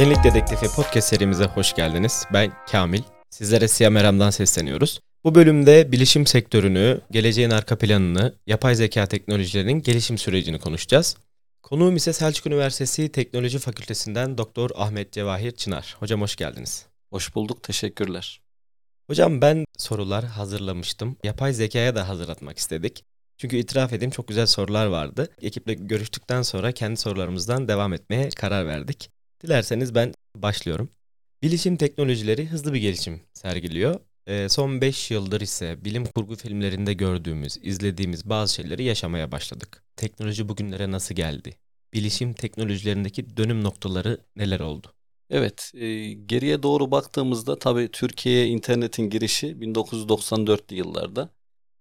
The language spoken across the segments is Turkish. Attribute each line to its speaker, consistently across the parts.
Speaker 1: Yenilik Dedektifi podcast serimize hoş geldiniz. Ben Kamil. Sizlere Siyah Meram'dan sesleniyoruz. Bu bölümde bilişim sektörünü, geleceğin arka planını, yapay zeka teknolojilerinin gelişim sürecini konuşacağız. Konuğum ise Selçuk Üniversitesi Teknoloji Fakültesinden Doktor Ahmet Cevahir Çınar. Hocam hoş geldiniz.
Speaker 2: Hoş bulduk, teşekkürler.
Speaker 1: Hocam ben sorular hazırlamıştım. Yapay zekaya da hazırlatmak istedik. Çünkü itiraf edeyim çok güzel sorular vardı. Ekiple görüştükten sonra kendi sorularımızdan devam etmeye karar verdik. Dilerseniz ben başlıyorum. Bilişim teknolojileri hızlı bir gelişim sergiliyor. E, son 5 yıldır ise bilim kurgu filmlerinde gördüğümüz, izlediğimiz bazı şeyleri yaşamaya başladık. Teknoloji bugünlere nasıl geldi? Bilişim teknolojilerindeki dönüm noktaları neler oldu?
Speaker 2: Evet, e, geriye doğru baktığımızda tabii Türkiye'ye internetin girişi 1994'lü yıllarda.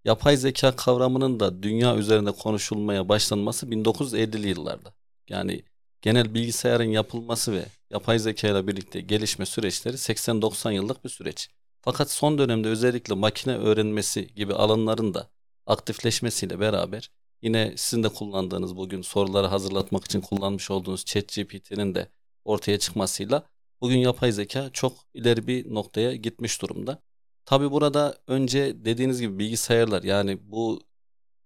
Speaker 2: Yapay zeka kavramının da dünya üzerinde konuşulmaya başlanması 1950'li yıllarda. Yani genel bilgisayarın yapılması ve yapay zeka ile birlikte gelişme süreçleri 80-90 yıllık bir süreç. Fakat son dönemde özellikle makine öğrenmesi gibi alanların da aktifleşmesiyle beraber yine sizin de kullandığınız bugün soruları hazırlatmak için kullanmış olduğunuz ChatGPT'nin de ortaya çıkmasıyla bugün yapay zeka çok ileri bir noktaya gitmiş durumda. Tabi burada önce dediğiniz gibi bilgisayarlar yani bu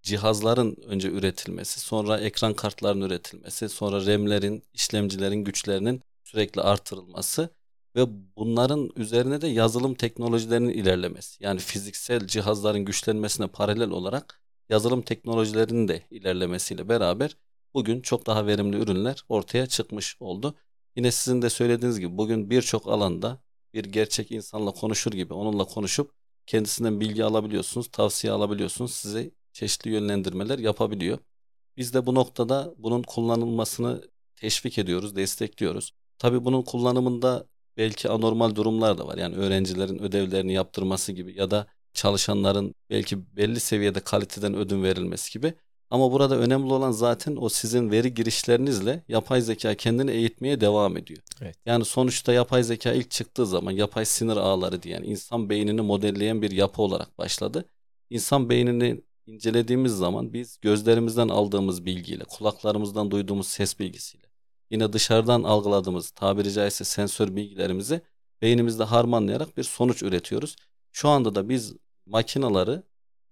Speaker 2: cihazların önce üretilmesi, sonra ekran kartlarının üretilmesi, sonra RAM'lerin, işlemcilerin güçlerinin sürekli artırılması ve bunların üzerine de yazılım teknolojilerinin ilerlemesi. Yani fiziksel cihazların güçlenmesine paralel olarak yazılım teknolojilerinin de ilerlemesiyle beraber bugün çok daha verimli ürünler ortaya çıkmış oldu. Yine sizin de söylediğiniz gibi bugün birçok alanda bir gerçek insanla konuşur gibi onunla konuşup kendisinden bilgi alabiliyorsunuz, tavsiye alabiliyorsunuz. Size çeşitli yönlendirmeler yapabiliyor. Biz de bu noktada bunun kullanılmasını teşvik ediyoruz, destekliyoruz. Tabii bunun kullanımında belki anormal durumlar da var. Yani öğrencilerin ödevlerini yaptırması gibi ya da çalışanların belki belli seviyede kaliteden ödün verilmesi gibi. Ama burada önemli olan zaten o sizin veri girişlerinizle yapay zeka kendini eğitmeye devam ediyor. Evet. Yani sonuçta yapay zeka ilk çıktığı zaman yapay sinir ağları diyen insan beynini modelleyen bir yapı olarak başladı. İnsan beynini incelediğimiz zaman biz gözlerimizden aldığımız bilgiyle, kulaklarımızdan duyduğumuz ses bilgisiyle, yine dışarıdan algıladığımız tabiri caizse sensör bilgilerimizi beynimizde harmanlayarak bir sonuç üretiyoruz. Şu anda da biz makinaları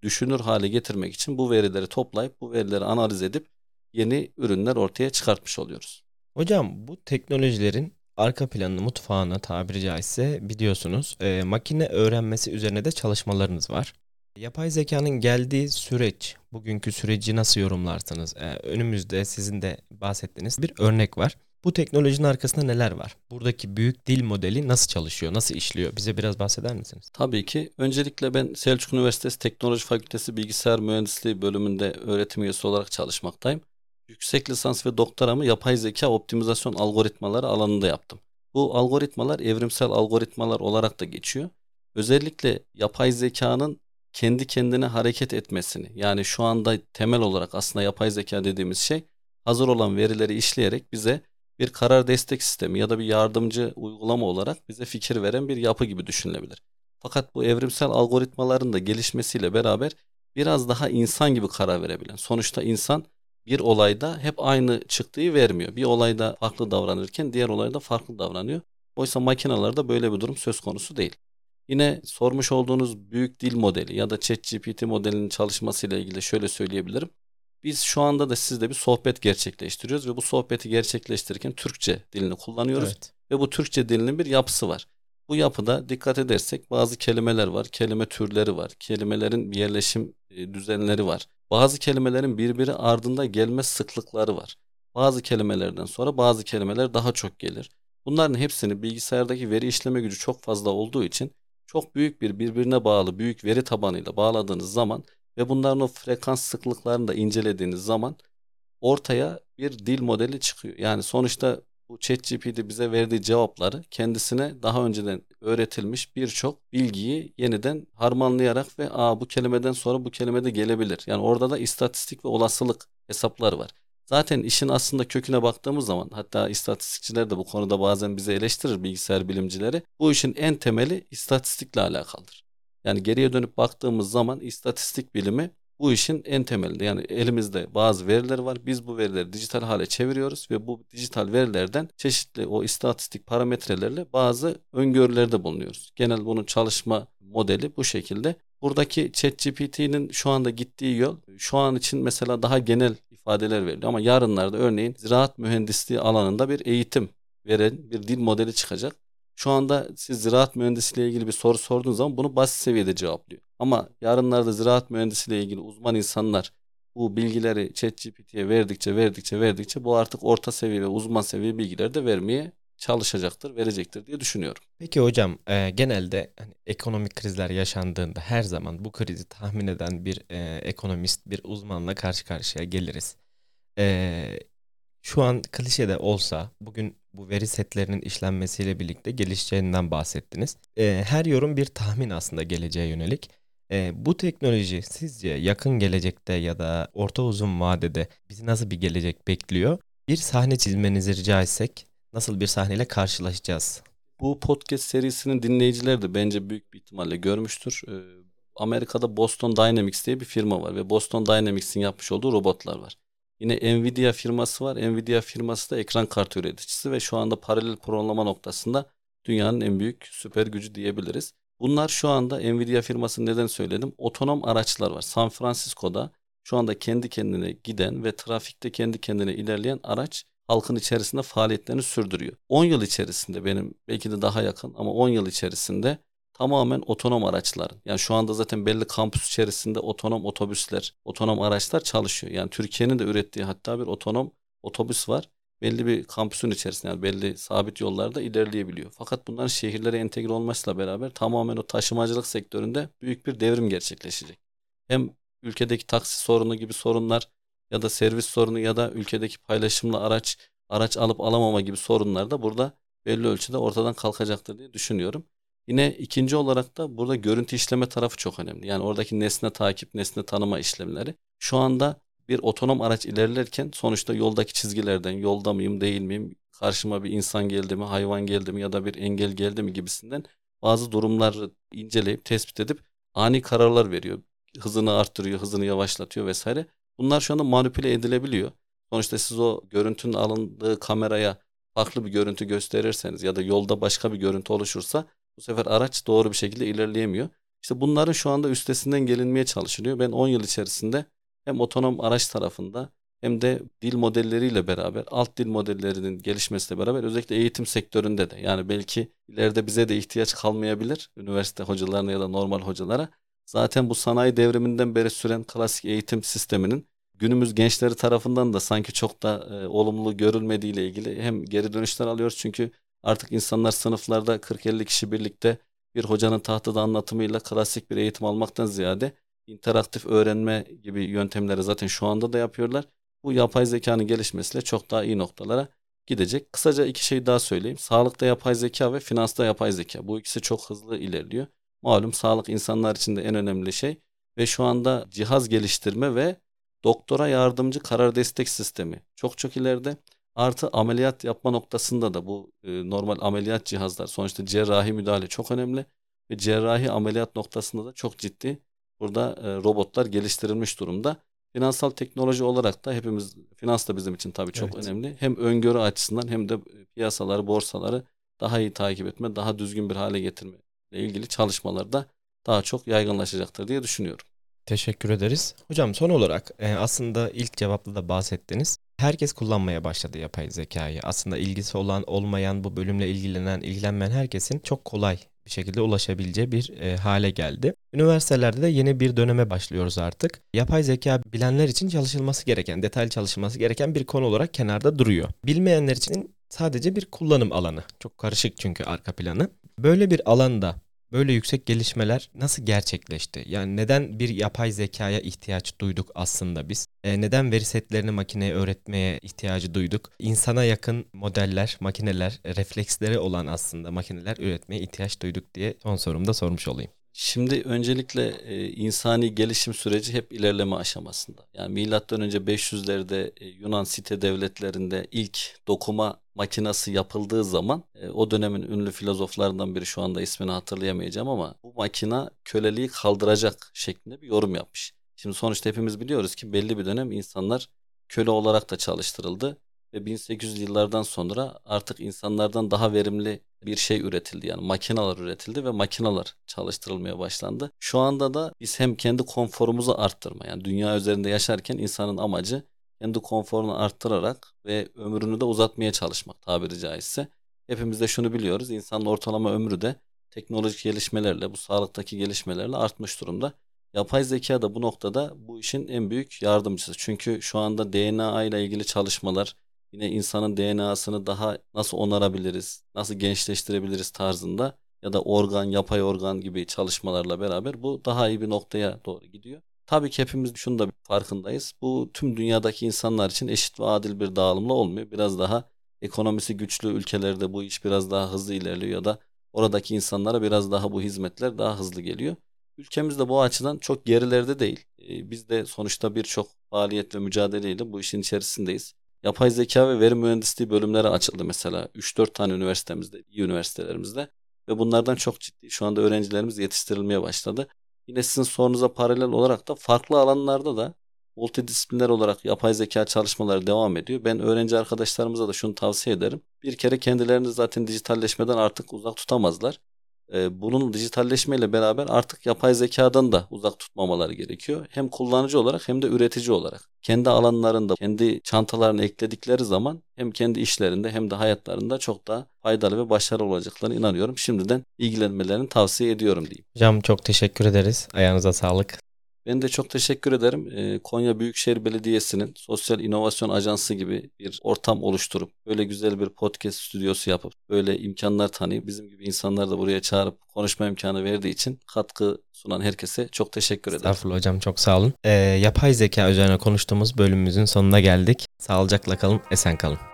Speaker 2: düşünür hale getirmek için bu verileri toplayıp bu verileri analiz edip yeni ürünler ortaya çıkartmış oluyoruz.
Speaker 1: Hocam bu teknolojilerin arka planını mutfağına tabiri caizse biliyorsunuz e, makine öğrenmesi üzerine de çalışmalarınız var. Yapay zekanın geldiği süreç, bugünkü süreci nasıl yorumlarsınız? Ee, önümüzde sizin de bahsettiğiniz bir örnek var. Bu teknolojinin arkasında neler var? Buradaki büyük dil modeli nasıl çalışıyor, nasıl işliyor? Bize biraz bahseder misiniz?
Speaker 2: Tabii ki. Öncelikle ben Selçuk Üniversitesi Teknoloji Fakültesi Bilgisayar Mühendisliği bölümünde öğretim üyesi olarak çalışmaktayım. Yüksek lisans ve doktoramı yapay zeka optimizasyon algoritmaları alanında yaptım. Bu algoritmalar evrimsel algoritmalar olarak da geçiyor. Özellikle yapay zekanın kendi kendine hareket etmesini yani şu anda temel olarak aslında yapay zeka dediğimiz şey hazır olan verileri işleyerek bize bir karar destek sistemi ya da bir yardımcı uygulama olarak bize fikir veren bir yapı gibi düşünülebilir. Fakat bu evrimsel algoritmaların da gelişmesiyle beraber biraz daha insan gibi karar verebilen. Sonuçta insan bir olayda hep aynı çıktığı vermiyor. Bir olayda farklı davranırken diğer olayda farklı davranıyor. Oysa makinalarda böyle bir durum söz konusu değil. Yine sormuş olduğunuz büyük dil modeli ya da ChatGPT modelinin çalışmasıyla ilgili şöyle söyleyebilirim. Biz şu anda da sizle bir sohbet gerçekleştiriyoruz ve bu sohbeti gerçekleştirirken Türkçe dilini kullanıyoruz evet. ve bu Türkçe dilinin bir yapısı var. Bu yapıda dikkat edersek bazı kelimeler var, kelime türleri var, kelimelerin yerleşim e, düzenleri var. Bazı kelimelerin birbiri ardında gelme sıklıkları var. Bazı kelimelerden sonra bazı kelimeler daha çok gelir. Bunların hepsini bilgisayardaki veri işleme gücü çok fazla olduğu için çok büyük bir birbirine bağlı büyük veri tabanıyla bağladığınız zaman ve bunların o frekans sıklıklarını da incelediğiniz zaman ortaya bir dil modeli çıkıyor. Yani sonuçta bu ChatGPT bize verdiği cevapları kendisine daha önceden öğretilmiş birçok bilgiyi yeniden harmanlayarak ve aa bu kelimeden sonra bu kelime de gelebilir. Yani orada da istatistik ve olasılık hesapları var. Zaten işin aslında köküne baktığımız zaman hatta istatistikçiler de bu konuda bazen bize eleştirir bilgisayar bilimcileri. Bu işin en temeli istatistikle alakalıdır. Yani geriye dönüp baktığımız zaman istatistik bilimi bu işin en temelinde. Yani elimizde bazı veriler var. Biz bu verileri dijital hale çeviriyoruz ve bu dijital verilerden çeşitli o istatistik parametrelerle bazı öngörülerde bulunuyoruz. Genel bunun çalışma modeli bu şekilde. Buradaki ChatGPT'nin şu anda gittiği yol şu an için mesela daha genel ifadeler veriliyor ama yarınlarda örneğin ziraat mühendisliği alanında bir eğitim veren bir dil modeli çıkacak. Şu anda siz ziraat mühendisliği ilgili bir soru sorduğunuz zaman bunu basit seviyede cevaplıyor. Ama yarınlarda ziraat mühendisliği ilgili uzman insanlar bu bilgileri ChatGPT'ye verdikçe verdikçe verdikçe bu artık orta seviye ve uzman seviye bilgiler de vermeye çalışacaktır, verecektir diye düşünüyorum.
Speaker 1: Peki hocam e, genelde hani, ekonomik krizler yaşandığında her zaman bu krizi tahmin eden bir e, ekonomist, bir uzmanla karşı karşıya geliriz. E, şu an klişede olsa bugün bu veri setlerinin işlenmesiyle birlikte gelişeceğinden bahsettiniz. E, her yorum bir tahmin aslında geleceğe yönelik. E, bu teknoloji sizce yakın gelecekte ya da orta uzun vadede bizi nasıl bir gelecek bekliyor? Bir sahne çizmenizi rica etsek nasıl bir sahneyle karşılaşacağız?
Speaker 2: Bu podcast serisinin dinleyicileri de bence büyük bir ihtimalle görmüştür. Ee, Amerika'da Boston Dynamics diye bir firma var ve Boston Dynamics'in yapmış olduğu robotlar var. Yine Nvidia firması var. Nvidia firması da ekran kartı üreticisi ve şu anda paralel programlama noktasında dünyanın en büyük süper gücü diyebiliriz. Bunlar şu anda Nvidia firması neden söyledim? Otonom araçlar var. San Francisco'da şu anda kendi kendine giden ve trafikte kendi kendine ilerleyen araç halkın içerisinde faaliyetlerini sürdürüyor. 10 yıl içerisinde benim belki de daha yakın ama 10 yıl içerisinde tamamen otonom araçların. Yani şu anda zaten belli kampüs içerisinde otonom otobüsler, otonom araçlar çalışıyor. Yani Türkiye'nin de ürettiği hatta bir otonom otobüs var. Belli bir kampüsün içerisinde yani belli sabit yollarda ilerleyebiliyor. Fakat bunların şehirlere entegre olmasıyla beraber tamamen o taşımacılık sektöründe büyük bir devrim gerçekleşecek. Hem ülkedeki taksi sorunu gibi sorunlar ya da servis sorunu ya da ülkedeki paylaşımlı araç araç alıp alamama gibi sorunlar da burada belli ölçüde ortadan kalkacaktır diye düşünüyorum. Yine ikinci olarak da burada görüntü işleme tarafı çok önemli. Yani oradaki nesne takip, nesne tanıma işlemleri. Şu anda bir otonom araç ilerlerken sonuçta yoldaki çizgilerden yolda mıyım değil miyim, karşıma bir insan geldi mi, hayvan geldi mi ya da bir engel geldi mi gibisinden bazı durumları inceleyip tespit edip ani kararlar veriyor. Hızını arttırıyor, hızını yavaşlatıyor vesaire. Bunlar şu anda manipüle edilebiliyor. Sonuçta siz o görüntünün alındığı kameraya farklı bir görüntü gösterirseniz ya da yolda başka bir görüntü oluşursa bu sefer araç doğru bir şekilde ilerleyemiyor. İşte bunların şu anda üstesinden gelinmeye çalışılıyor. Ben 10 yıl içerisinde hem otonom araç tarafında hem de dil modelleriyle beraber alt dil modellerinin gelişmesiyle beraber özellikle eğitim sektöründe de yani belki ileride bize de ihtiyaç kalmayabilir üniversite hocalarına ya da normal hocalara. Zaten bu sanayi devriminden beri süren klasik eğitim sisteminin günümüz gençleri tarafından da sanki çok da e, olumlu görülmediği ilgili hem geri dönüşler alıyoruz çünkü artık insanlar sınıflarda 40-50 kişi birlikte bir hocanın tahtada anlatımıyla klasik bir eğitim almaktan ziyade interaktif öğrenme gibi yöntemleri zaten şu anda da yapıyorlar. Bu yapay zekanın gelişmesiyle çok daha iyi noktalara gidecek. Kısaca iki şey daha söyleyeyim. Sağlıkta yapay zeka ve finansta yapay zeka. Bu ikisi çok hızlı ilerliyor. Malum sağlık insanlar için de en önemli şey ve şu anda cihaz geliştirme ve doktora yardımcı karar destek sistemi çok çok ileride. Artı ameliyat yapma noktasında da bu e, normal ameliyat cihazlar sonuçta cerrahi müdahale çok önemli ve cerrahi ameliyat noktasında da çok ciddi burada e, robotlar geliştirilmiş durumda. Finansal teknoloji olarak da hepimiz finans da bizim için tabii çok evet. önemli. Hem öngörü açısından hem de e, piyasaları, borsaları daha iyi takip etme, daha düzgün bir hale getirme ilgili çalışmalar da daha çok yaygınlaşacaktır diye düşünüyorum.
Speaker 1: Teşekkür ederiz. Hocam son olarak e, aslında ilk cevapta da bahsettiniz. Herkes kullanmaya başladı yapay zekayı. Aslında ilgisi olan, olmayan, bu bölümle ilgilenen, ilgilenmeyen herkesin çok kolay bir şekilde ulaşabileceği bir e, hale geldi. Üniversitelerde de yeni bir döneme başlıyoruz artık. Yapay zeka bilenler için çalışılması gereken, detaylı çalışılması gereken bir konu olarak kenarda duruyor. Bilmeyenler için sadece bir kullanım alanı. Çok karışık çünkü arka planı. Böyle bir alanda böyle yüksek gelişmeler nasıl gerçekleşti? Yani neden bir yapay zekaya ihtiyaç duyduk aslında biz? E, neden veri setlerini makineye öğretmeye ihtiyacı duyduk? İnsana yakın modeller, makineler, refleksleri olan aslında makineler üretmeye ihtiyaç duyduk diye son sorumda sormuş olayım.
Speaker 2: Şimdi öncelikle e, insani gelişim süreci hep ilerleme aşamasında. Yani milattan önce 500'lerde e, Yunan site devletlerinde ilk dokuma makinası yapıldığı zaman e, o dönemin ünlü filozoflarından biri şu anda ismini hatırlayamayacağım ama bu makina köleliği kaldıracak şeklinde bir yorum yapmış. Şimdi sonuçta hepimiz biliyoruz ki belli bir dönem insanlar köle olarak da çalıştırıldı ve 1800 yıllardan sonra artık insanlardan daha verimli bir şey üretildi. Yani makineler üretildi ve makineler çalıştırılmaya başlandı. Şu anda da biz hem kendi konforumuzu arttırma yani dünya üzerinde yaşarken insanın amacı kendi konforunu arttırarak ve ömrünü de uzatmaya çalışmak tabiri caizse. Hepimiz de şunu biliyoruz. İnsanın ortalama ömrü de teknolojik gelişmelerle, bu sağlıktaki gelişmelerle artmış durumda. Yapay zeka da bu noktada bu işin en büyük yardımcısı. Çünkü şu anda DNA ile ilgili çalışmalar, yine insanın DNA'sını daha nasıl onarabiliriz, nasıl gençleştirebiliriz tarzında ya da organ, yapay organ gibi çalışmalarla beraber bu daha iyi bir noktaya doğru gidiyor. Tabii ki hepimiz şunu da farkındayız. Bu tüm dünyadaki insanlar için eşit ve adil bir dağılımla olmuyor. Biraz daha ekonomisi güçlü ülkelerde bu iş biraz daha hızlı ilerliyor ya da oradaki insanlara biraz daha bu hizmetler daha hızlı geliyor. Ülkemiz de bu açıdan çok gerilerde değil. Ee, biz de sonuçta birçok faaliyet ve mücadeleyle bu işin içerisindeyiz. Yapay zeka ve veri mühendisliği bölümleri açıldı mesela 3-4 tane üniversitemizde, iyi üniversitelerimizde ve bunlardan çok ciddi şu anda öğrencilerimiz yetiştirilmeye başladı. Yine sizin sorunuza paralel olarak da farklı alanlarda da multidisipliner olarak yapay zeka çalışmaları devam ediyor. Ben öğrenci arkadaşlarımıza da şunu tavsiye ederim. Bir kere kendilerini zaten dijitalleşmeden artık uzak tutamazlar. Ee, bunun dijitalleşmeyle beraber artık yapay zekadan da uzak tutmamaları gerekiyor. Hem kullanıcı olarak hem de üretici olarak. Kendi alanlarında, kendi çantalarını ekledikleri zaman hem kendi işlerinde hem de hayatlarında çok daha faydalı ve başarılı olacaklarına inanıyorum. Şimdiden ilgilenmelerini tavsiye ediyorum diyeyim.
Speaker 1: Hocam çok teşekkür ederiz. Ayağınıza sağlık.
Speaker 2: Ben de çok teşekkür ederim. Ee, Konya Büyükşehir Belediyesi'nin Sosyal İnovasyon Ajansı gibi bir ortam oluşturup böyle güzel bir podcast stüdyosu yapıp böyle imkanlar tanıyıp bizim gibi insanları da buraya çağırıp konuşma imkanı verdiği için katkı sunan herkese çok teşekkür ederim.
Speaker 1: Estağfurullah hocam çok sağ olun. Ee, yapay zeka üzerine konuştuğumuz bölümümüzün sonuna geldik. Sağlıcakla kalın, esen kalın.